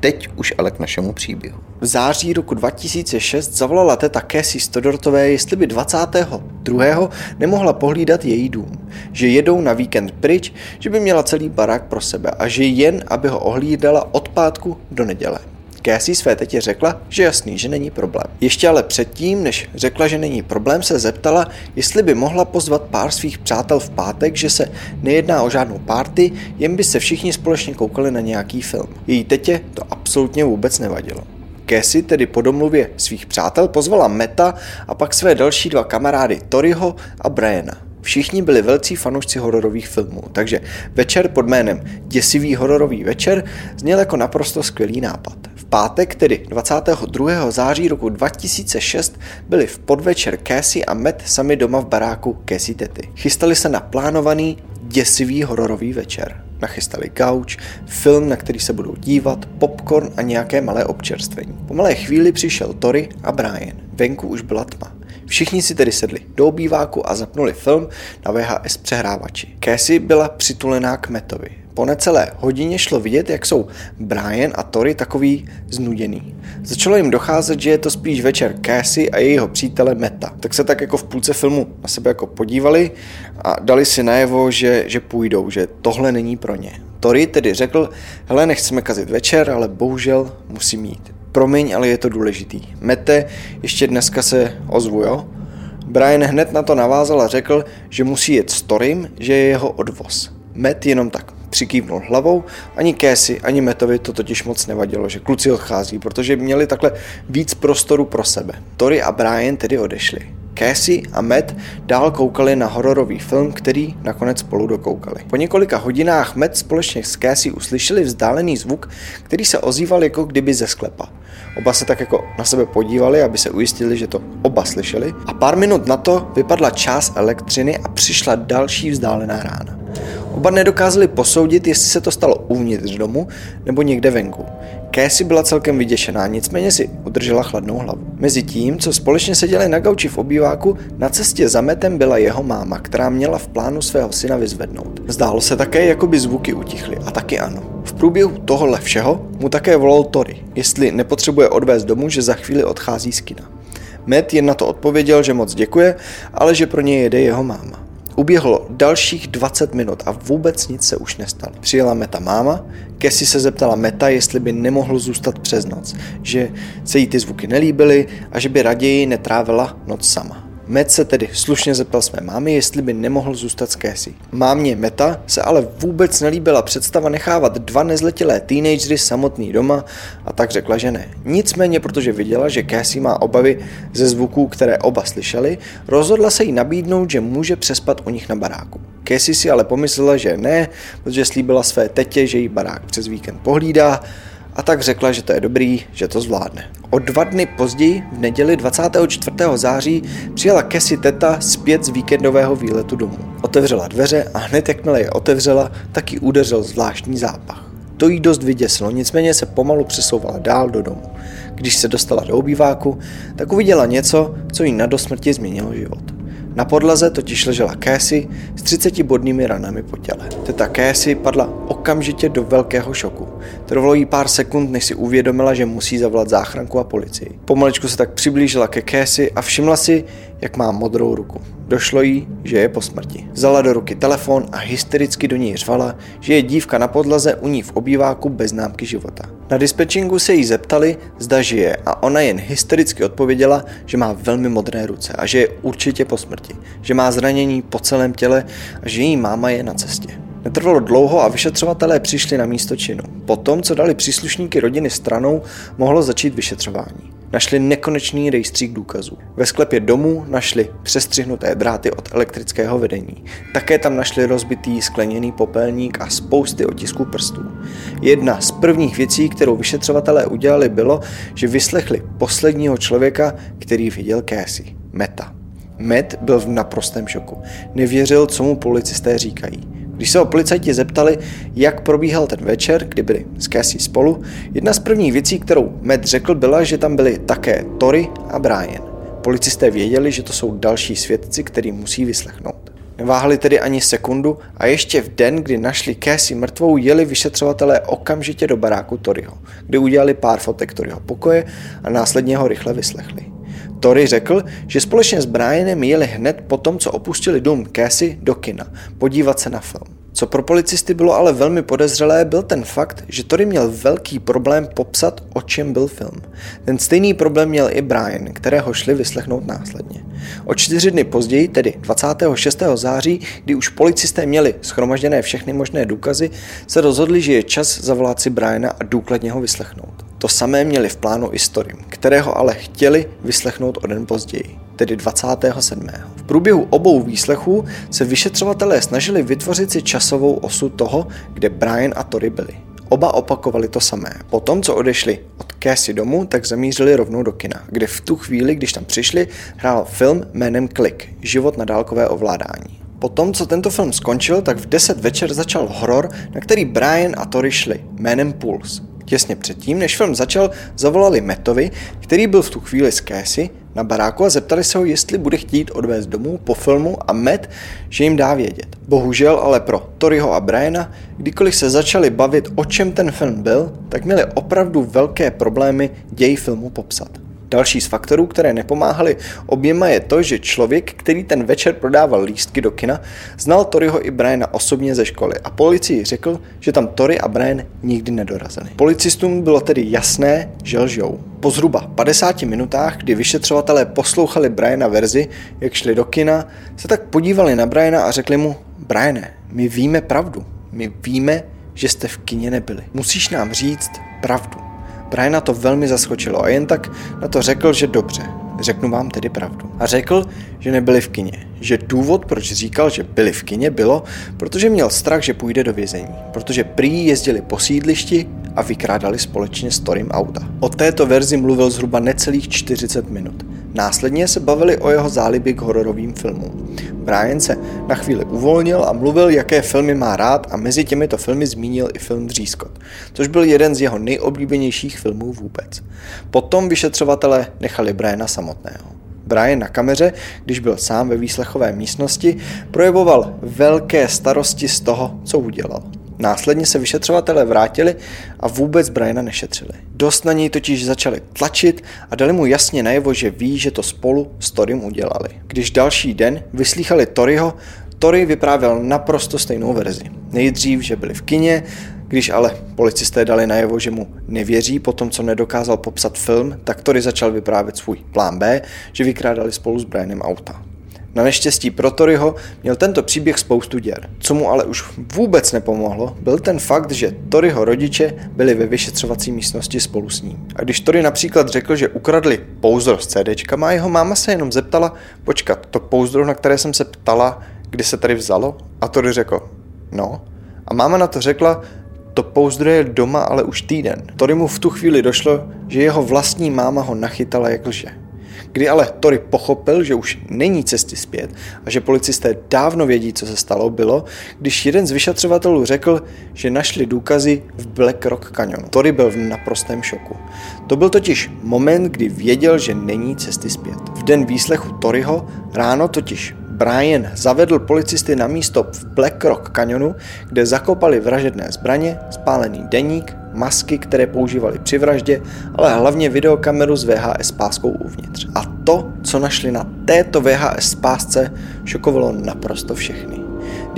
Teď už ale k našemu příběhu. V září roku 2006 zavolala teta Cassie Stodortové, jestli by 22. nemohla pohlídat její dům. Že jedou na víkend pryč, že by měla celý barák pro sebe a že jen, aby ho ohlídala od pátku do neděle. Cassie své tetě řekla, že jasný, že není problém. Ještě ale předtím, než řekla, že není problém, se zeptala, jestli by mohla pozvat pár svých přátel v pátek, že se nejedná o žádnou party, jen by se všichni společně koukali na nějaký film. Její tetě to absolutně vůbec nevadilo. Cassie tedy po domluvě svých přátel pozvala Meta a pak své další dva kamarády Toryho a Briana. Všichni byli velcí fanoušci hororových filmů, takže večer pod jménem Děsivý hororový večer zněl jako naprosto skvělý nápad pátek, tedy 22. září roku 2006, byli v podvečer Cassie a Matt sami doma v baráku Cassie Tety. Chystali se na plánovaný děsivý hororový večer. Nachystali gauč, film, na který se budou dívat, popcorn a nějaké malé občerstvení. Po malé chvíli přišel Tori a Brian. Venku už byla tma. Všichni si tedy sedli do obýváku a zapnuli film na VHS přehrávači. Cassie byla přitulená k Metovi. Po necelé hodině šlo vidět, jak jsou Brian a Tori takový znuděný. Začalo jim docházet, že je to spíš večer Cassie a jejího přítele Meta. Tak se tak jako v půlce filmu na sebe jako podívali a dali si najevo, že, že půjdou, že tohle není pro ně. Tori tedy řekl, hele, nechceme kazit večer, ale bohužel musím jít. Promiň, ale je to důležitý. Mete, ještě dneska se ozvu, jo? Brian hned na to navázal a řekl, že musí jet s Torim, že je jeho odvoz. Matt jenom tak přikývnul hlavou. Ani Casey, ani Metovi to totiž moc nevadilo, že kluci odchází, protože měli takhle víc prostoru pro sebe. Tori a Brian tedy odešli. Casey a Matt dál koukali na hororový film, který nakonec spolu dokoukali. Po několika hodinách Matt společně s Casey uslyšeli vzdálený zvuk, který se ozýval jako kdyby ze sklepa. Oba se tak jako na sebe podívali, aby se ujistili, že to oba slyšeli. A pár minut na to vypadla část elektřiny a přišla další vzdálená rána. Oba nedokázali posoudit, jestli se to stalo uvnitř domu nebo někde venku. Casey byla celkem vyděšená, nicméně si udržela chladnou hlavu. Mezi tím, co společně seděli na gauči v obýváku, na cestě za metem byla jeho máma, která měla v plánu svého syna vyzvednout. Zdálo se také, jako by zvuky utichly, a taky ano. V průběhu tohohle všeho mu také volal Tori, jestli nepotřebuje odvést domů, že za chvíli odchází z kina. Matt jen na to odpověděl, že moc děkuje, ale že pro něj jede jeho máma. Uběhlo dalších 20 minut a vůbec nic se už nestalo. Přijela Meta máma, Cassie se zeptala Meta, jestli by nemohl zůstat přes noc, že se jí ty zvuky nelíbily a že by raději netrávila noc sama. Met se tedy slušně zeptal své mámy, jestli by nemohl zůstat s Cassie. Mámě Meta se ale vůbec nelíbila představa nechávat dva nezletilé teenagery samotný doma a tak řekla, že ne. Nicméně, protože viděla, že Cassie má obavy ze zvuků, které oba slyšeli, rozhodla se jí nabídnout, že může přespat u nich na baráku. Cassie si ale pomyslela, že ne, protože slíbila své tetě, že jí barák přes víkend pohlídá a tak řekla, že to je dobrý, že to zvládne. O dva dny později, v neděli 24. září, přijela Cassie teta zpět z víkendového výletu domů. Otevřela dveře a hned jakmile je otevřela, taky udeřil zvláštní zápach. To jí dost vyděsilo, nicméně se pomalu přesouvala dál do domu. Když se dostala do obýváku, tak uviděla něco, co jí na dosmrti změnilo život. Na podlaze totiž ležela Cassie s 30 bodnými ranami po těle. Teta Cassie padla okamžitě do velkého šoku. Trvalo jí pár sekund, než si uvědomila, že musí zavolat záchranku a policii. Pomalečku se tak přiblížila ke Cassie a všimla si, jak má modrou ruku. Došlo jí, že je po smrti. Vzala do ruky telefon a hystericky do něj řvala, že je dívka na podlaze u ní v obýváku bez známky života. Na dispečingu se jí zeptali, zda žije a ona jen hystericky odpověděla, že má velmi modré ruce a že je určitě po smrti, že má zranění po celém těle a že její máma je na cestě. Netrvalo dlouho a vyšetřovatelé přišli na místo činu. Potom, co dali příslušníky rodiny stranou, mohlo začít vyšetřování. Našli nekonečný rejstřík důkazů. Ve sklepě domu našli přestřihnuté dráty od elektrického vedení. Také tam našli rozbitý skleněný popelník a spousty otisků prstů. Jedna z prvních věcí, kterou vyšetřovatelé udělali, bylo, že vyslechli posledního člověka, který viděl Casey, Meta. Matt byl v naprostém šoku. Nevěřil, co mu policisté říkají. Když se ho policajti zeptali, jak probíhal ten večer, kdy byli s Cassie spolu, jedna z prvních věcí, kterou Matt řekl, byla, že tam byli také Tori a Brian. Policisté věděli, že to jsou další svědci, který musí vyslechnout. Neváhali tedy ani sekundu a ještě v den, kdy našli Cassie mrtvou, jeli vyšetřovatelé okamžitě do baráku Toryho, kde udělali pár fotek Toryho pokoje a následně ho rychle vyslechli. Tory řekl, že společně s Brianem jeli hned po tom, co opustili dům Cassie do kina, podívat se na film. Co pro policisty bylo ale velmi podezřelé, byl ten fakt, že Tory měl velký problém popsat, o čem byl film. Ten stejný problém měl i Brian, kterého šli vyslechnout následně. O čtyři dny později, tedy 26. září, kdy už policisté měli schromažděné všechny možné důkazy, se rozhodli, že je čas zavolat si Briana a důkladně ho vyslechnout. To samé měli v plánu i Storym, kterého ale chtěli vyslechnout o den později, tedy 27. V průběhu obou výslechů se vyšetřovatelé snažili vytvořit si časovou osu toho, kde Brian a Tory byli. Oba opakovali to samé. Potom, co odešli od Cassie domů, tak zamířili rovnou do kina, kde v tu chvíli, když tam přišli, hrál film jménem Click – Život na dálkové ovládání. Potom, co tento film skončil, tak v 10 večer začal horor, na který Brian a Tori šli, jménem Pulse. Těsně předtím, než film začal, zavolali Metovi, který byl v tu chvíli z Casey, na baráku a zeptali se ho, jestli bude chtít odvést domů po filmu a Matt, že jim dá vědět. Bohužel ale pro Toryho a Briana, kdykoliv se začali bavit, o čem ten film byl, tak měli opravdu velké problémy děj filmu popsat. Další z faktorů, které nepomáhaly oběma je to, že člověk, který ten večer prodával lístky do kina, znal Toryho i Briana osobně ze školy a policii řekl, že tam Tory a Brian nikdy nedorazili. Policistům bylo tedy jasné, že lžou. Po zhruba 50 minutách, kdy vyšetřovatelé poslouchali Briana verzi, jak šli do kina, se tak podívali na Briana a řekli mu, Briane, my víme pravdu. My víme, že jste v kině nebyli. Musíš nám říct pravdu. Briana to velmi zaskočilo a jen tak na to řekl, že dobře, řeknu vám tedy pravdu. A řekl, že nebyli v kině. Že důvod, proč říkal, že byli v kině, bylo, protože měl strach, že půjde do vězení. Protože prý jezdili po sídlišti a vykrádali společně s Torym auta. O této verzi mluvil zhruba necelých 40 minut. Následně se bavili o jeho zálibě k hororovým filmům. Brian se na chvíli uvolnil a mluvil, jaké filmy má rád a mezi těmito filmy zmínil i film Dřískot, což byl jeden z jeho nejoblíbenějších filmů vůbec. Potom vyšetřovatelé nechali Briana samotného. Brian na kameře, když byl sám ve výslechové místnosti, projevoval velké starosti z toho, co udělal. Následně se vyšetřovatelé vrátili a vůbec Briana nešetřili. Dost na něj totiž začali tlačit a dali mu jasně najevo, že ví, že to spolu s Torym udělali. Když další den vyslýchali Toryho, Tory vyprávěl naprosto stejnou verzi. Nejdřív, že byli v kině, když ale policisté dali najevo, že mu nevěří po tom, co nedokázal popsat film, tak Tory začal vyprávět svůj plán B, že vykrádali spolu s Brianem auta. Na neštěstí pro Toryho měl tento příběh spoustu děr. Co mu ale už vůbec nepomohlo, byl ten fakt, že Toryho rodiče byli ve vyšetřovací místnosti spolu s ním. A když Tory například řekl, že ukradli pouzdro z CDčka, jeho máma se jenom zeptala, počkat, to pouzdro, na které jsem se ptala, kdy se tady vzalo? A Tory řekl, no. A máma na to řekla, to pouzdro je doma ale už týden. Tory mu v tu chvíli došlo, že jeho vlastní máma ho nachytala jak lže. Kdy ale Tory pochopil, že už není cesty zpět a že policisté dávno vědí, co se stalo, bylo, když jeden z vyšetřovatelů řekl, že našli důkazy v Black Rock Canyon. Tory byl v naprostém šoku. To byl totiž moment, kdy věděl, že není cesty zpět. V den výslechu Toryho ráno totiž Brian zavedl policisty na místo v Black Rock kanionu, kde zakopali vražedné zbraně, spálený deník, masky, které používali při vraždě, ale hlavně videokameru s VHS páskou uvnitř. A to, co našli na této VHS pásce, šokovalo naprosto všechny.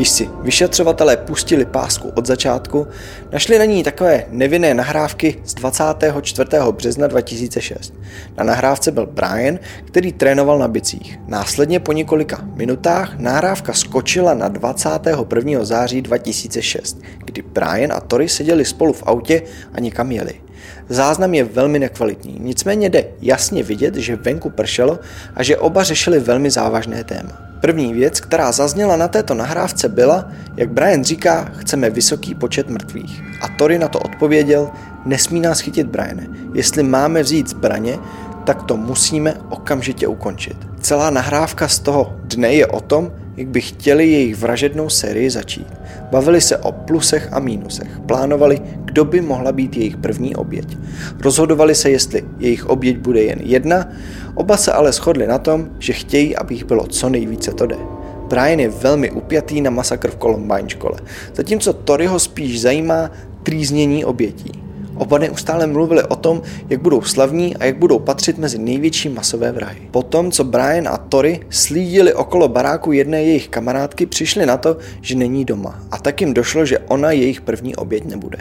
Když si vyšetřovatelé pustili pásku od začátku, našli na ní takové nevinné nahrávky z 24. března 2006. Na nahrávce byl Brian, který trénoval na bicích. Následně po několika minutách nahrávka skočila na 21. září 2006, kdy Brian a Tori seděli spolu v autě a nikam jeli. Záznam je velmi nekvalitní, nicméně jde jasně vidět, že venku pršelo a že oba řešili velmi závažné téma. První věc, která zazněla na této nahrávce byla, jak Brian říká, chceme vysoký počet mrtvých. A Tory na to odpověděl, nesmí nás chytit Briane. Jestli máme vzít zbraně, tak to musíme okamžitě ukončit. Celá nahrávka z toho dne je o tom, jak by chtěli jejich vražednou sérii začít. Bavili se o plusech a mínusech, plánovali, kdo by mohla být jejich první oběť. Rozhodovali se, jestli jejich oběť bude jen jedna, oba se ale shodli na tom, že chtějí, aby jich bylo co nejvíce to jde. Brian je velmi upjatý na masakr v Columbine škole, zatímco Toryho spíš zajímá trýznění obětí. Oba neustále mluvili o tom, jak budou slavní a jak budou patřit mezi největší masové vrahy. Potom, co Brian a Tory slídili okolo baráku jedné jejich kamarádky, přišli na to, že není doma. A tak jim došlo, že ona jejich první oběť nebude.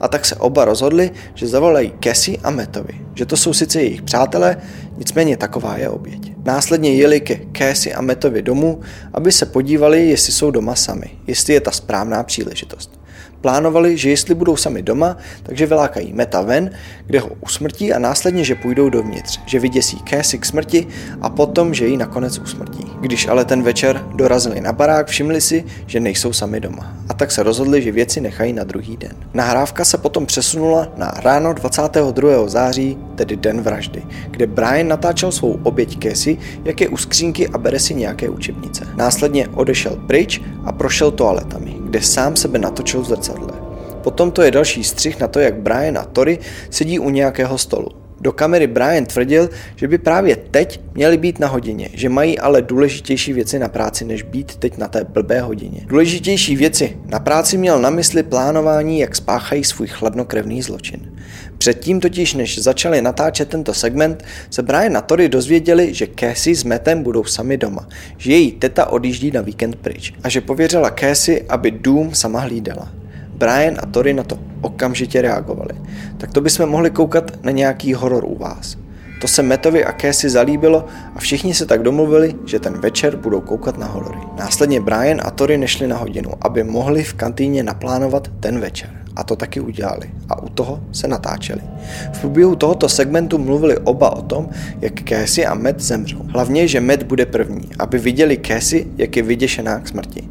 A tak se oba rozhodli, že zavolají Cassie a Metovi. Že to jsou sice jejich přátelé, nicméně taková je oběť. Následně jeli ke Cassie a Metovi domů, aby se podívali, jestli jsou doma sami, jestli je ta správná příležitost. Plánovali, že jestli budou sami doma, takže vylákají Meta ven, kde ho usmrtí a následně, že půjdou dovnitř, že vyděsí Cassie k smrti a potom, že ji nakonec usmrtí. Když ale ten večer dorazili na barák, všimli si, že nejsou sami doma. A tak se rozhodli, že věci nechají na druhý den. Nahrávka se potom přesunula na ráno 22. září, tedy den vraždy, kde Brian natáčel svou oběť Cassie, jak je u skřínky a bere si nějaké učebnice. Následně odešel pryč a prošel toaletami, kde sám sebe natočil v zrcadle. Potom to je další střih na to, jak Brian a Tory sedí u nějakého stolu. Do kamery Brian tvrdil, že by právě teď měli být na hodině, že mají ale důležitější věci na práci, než být teď na té blbé hodině. Důležitější věci na práci měl na mysli plánování, jak spáchají svůj chladnokrevný zločin. Předtím totiž, než začali natáčet tento segment, se Brian a Tory dozvěděli, že Cassie s Metem budou sami doma, že její teta odjíždí na víkend pryč a že pověřila Cassie, aby dům sama hlídala. Brian a Tory na to okamžitě reagovali. Tak to bychom mohli koukat na nějaký horor u vás. To se Metovi a Casey zalíbilo a všichni se tak domluvili, že ten večer budou koukat na horory. Následně Brian a Tory nešli na hodinu, aby mohli v kantýně naplánovat ten večer. A to taky udělali. A u toho se natáčeli. V průběhu tohoto segmentu mluvili oba o tom, jak Casey a Matt zemřou. Hlavně, že Matt bude první, aby viděli Casey, jak je vyděšená k smrti.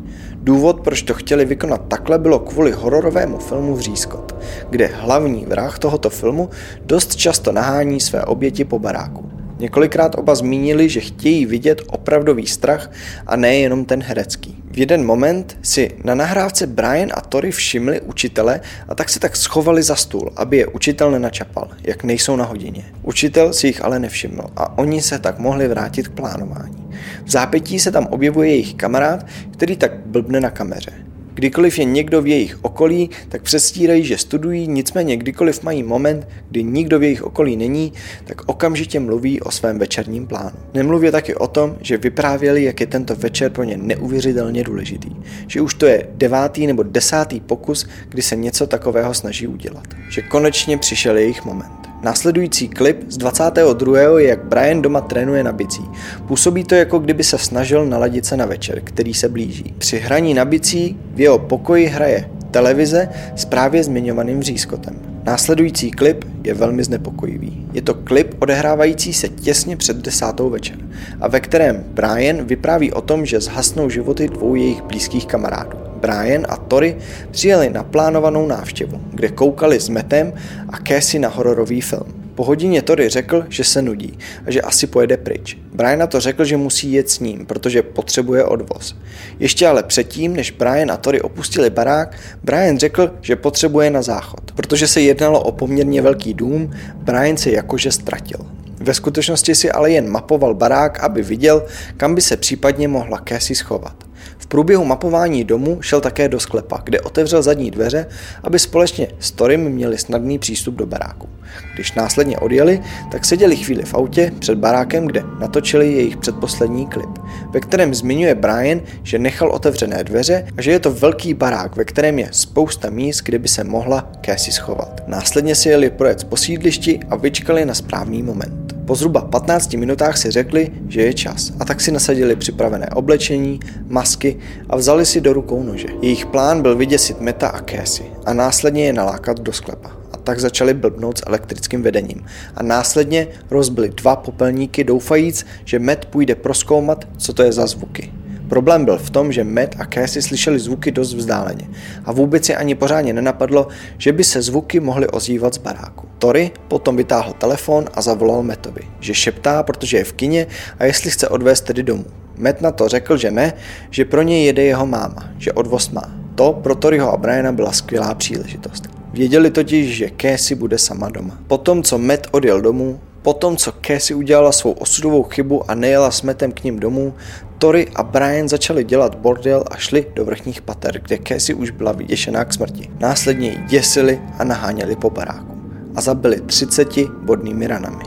Důvod, proč to chtěli vykonat takhle, bylo kvůli hororovému filmu Vřískot, kde hlavní vrah tohoto filmu dost často nahání své oběti po baráku. Několikrát oba zmínili, že chtějí vidět opravdový strach a nejenom ten herecký. V jeden moment si na nahrávce Brian a Tori všimli učitele a tak se tak schovali za stůl, aby je učitel nenačapal, jak nejsou na hodině. Učitel si jich ale nevšiml a oni se tak mohli vrátit k plánování. V zápětí se tam objevuje jejich kamarád, který tak blbne na kameře. Kdykoliv je někdo v jejich okolí, tak předstírají, že studují, nicméně kdykoliv mají moment, kdy nikdo v jejich okolí není, tak okamžitě mluví o svém večerním plánu. Nemluví taky o tom, že vyprávěli, jak je tento večer pro ně neuvěřitelně důležitý. Že už to je devátý nebo desátý pokus, kdy se něco takového snaží udělat. Že konečně přišel jejich moment. Následující klip z 22. je, jak Brian doma trénuje na bicí. Působí to, jako kdyby se snažil naladit se na večer, který se blíží. Při hraní na bicí v jeho pokoji hraje televize s právě zmiňovaným vřískotem. Následující klip je velmi znepokojivý. Je to klip odehrávající se těsně před desátou večer a ve kterém Brian vypráví o tom, že zhasnou životy dvou jejich blízkých kamarádů. Brian a Tory přijeli na plánovanou návštěvu, kde koukali s Metem a Casey na hororový film. Po hodině Tory řekl, že se nudí a že asi pojede pryč. Brian to řekl, že musí jet s ním, protože potřebuje odvoz. Ještě ale předtím, než Brian a Tory opustili barák, Brian řekl, že potřebuje na záchod. Protože se jednalo o poměrně velký dům, Brian se jakože ztratil. Ve skutečnosti si ale jen mapoval barák, aby viděl, kam by se případně mohla Cassie schovat. Průběhu mapování domu šel také do sklepa, kde otevřel zadní dveře, aby společně s Torim měli snadný přístup do baráku. Když následně odjeli, tak seděli chvíli v autě před barákem, kde natočili jejich předposlední klip, ve kterém zmiňuje Brian, že nechal otevřené dveře a že je to velký barák, ve kterém je spousta míst, kde by se mohla Cassie schovat. Následně si jeli projet po sídlišti a vyčkali na správný moment. Po zhruba 15 minutách si řekli, že je čas a tak si nasadili připravené oblečení, masky a vzali si do rukou nože. Jejich plán byl vyděsit Meta a Casey a následně je nalákat do sklepa. A tak začali blbnout s elektrickým vedením a následně rozbili dva popelníky doufajíc, že Met půjde proskoumat, co to je za zvuky. Problém byl v tom, že Matt a Casey slyšeli zvuky dost vzdáleně a vůbec je ani pořádně nenapadlo, že by se zvuky mohly ozývat z baráku. Tory potom vytáhl telefon a zavolal Metovi, že šeptá, protože je v kině a jestli chce odvést tedy domů. Matt na to řekl, že ne, že pro něj jede jeho máma, že odvoz má. To pro Toryho a Briana byla skvělá příležitost. Věděli totiž, že Casey bude sama doma. Potom, co Matt odjel domů, Potom, co Casey udělala svou osudovou chybu a nejela s Metem k ním domů, Tory a Brian začali dělat bordel a šli do vrchních pater, kde Casey už byla vyděšená k smrti. Následně ji děsili a naháněli po baráku a zabili 30 bodnými ranami.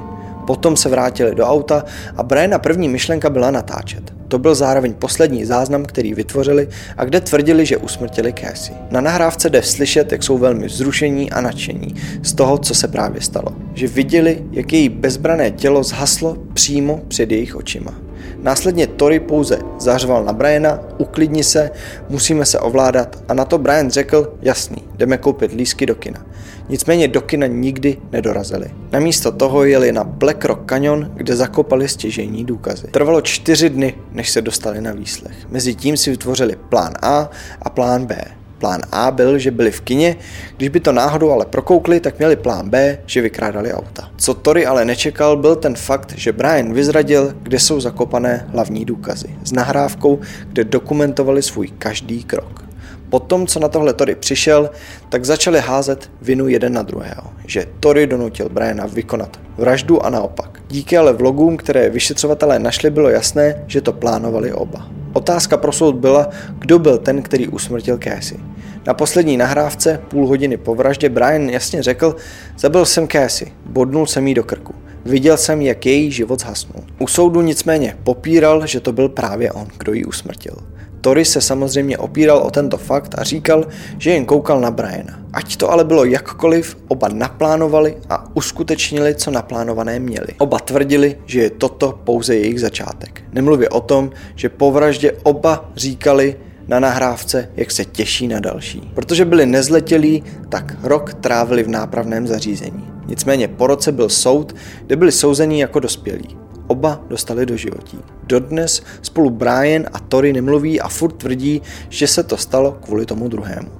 Potom se vrátili do auta a Briana první myšlenka byla natáčet. To byl zároveň poslední záznam, který vytvořili a kde tvrdili, že usmrtili Casey. Na nahrávce jde slyšet, jak jsou velmi vzrušení a nadšení z toho, co se právě stalo. Že viděli, jak její bezbrané tělo zhaslo přímo před jejich očima. Následně Tory pouze zařval na Briana, uklidni se, musíme se ovládat a na to Brian řekl, jasný, jdeme koupit lísky do kina. Nicméně do kina nikdy nedorazili. Namísto toho jeli na Black Rock Canyon, kde zakopali stěžení důkazy. Trvalo čtyři dny, než se dostali na výslech. Mezi tím si vytvořili plán A a plán B. Plán A byl, že byli v kině, když by to náhodou ale prokoukli, tak měli plán B, že vykrádali auta. Co Tory ale nečekal, byl ten fakt, že Brian vyzradil, kde jsou zakopané hlavní důkazy. S nahrávkou, kde dokumentovali svůj každý krok. Potom, co na tohle Tory přišel, tak začali házet vinu jeden na druhého, že Tory donutil Briana vykonat vraždu a naopak. Díky ale vlogům, které vyšetřovatelé našli, bylo jasné, že to plánovali oba. Otázka pro soud byla, kdo byl ten, který usmrtil Casey. Na poslední nahrávce, půl hodiny po vraždě, Brian jasně řekl, zabil jsem Casey, bodnul jsem jí do krku. Viděl jsem, jak její život zhasnul. U soudu nicméně popíral, že to byl právě on, kdo ji usmrtil. Tory se samozřejmě opíral o tento fakt a říkal, že jen koukal na Briana. Ať to ale bylo jakkoliv, oba naplánovali a uskutečnili, co naplánované měli. Oba tvrdili, že je toto pouze jejich začátek. Nemluvě o tom, že po vraždě oba říkali na nahrávce, jak se těší na další. Protože byli nezletělí, tak rok trávili v nápravném zařízení. Nicméně po roce byl soud, kde byli souzení jako dospělí. Oba dostali do životí. Dodnes spolu Brian a Tory nemluví a furt tvrdí, že se to stalo kvůli tomu druhému.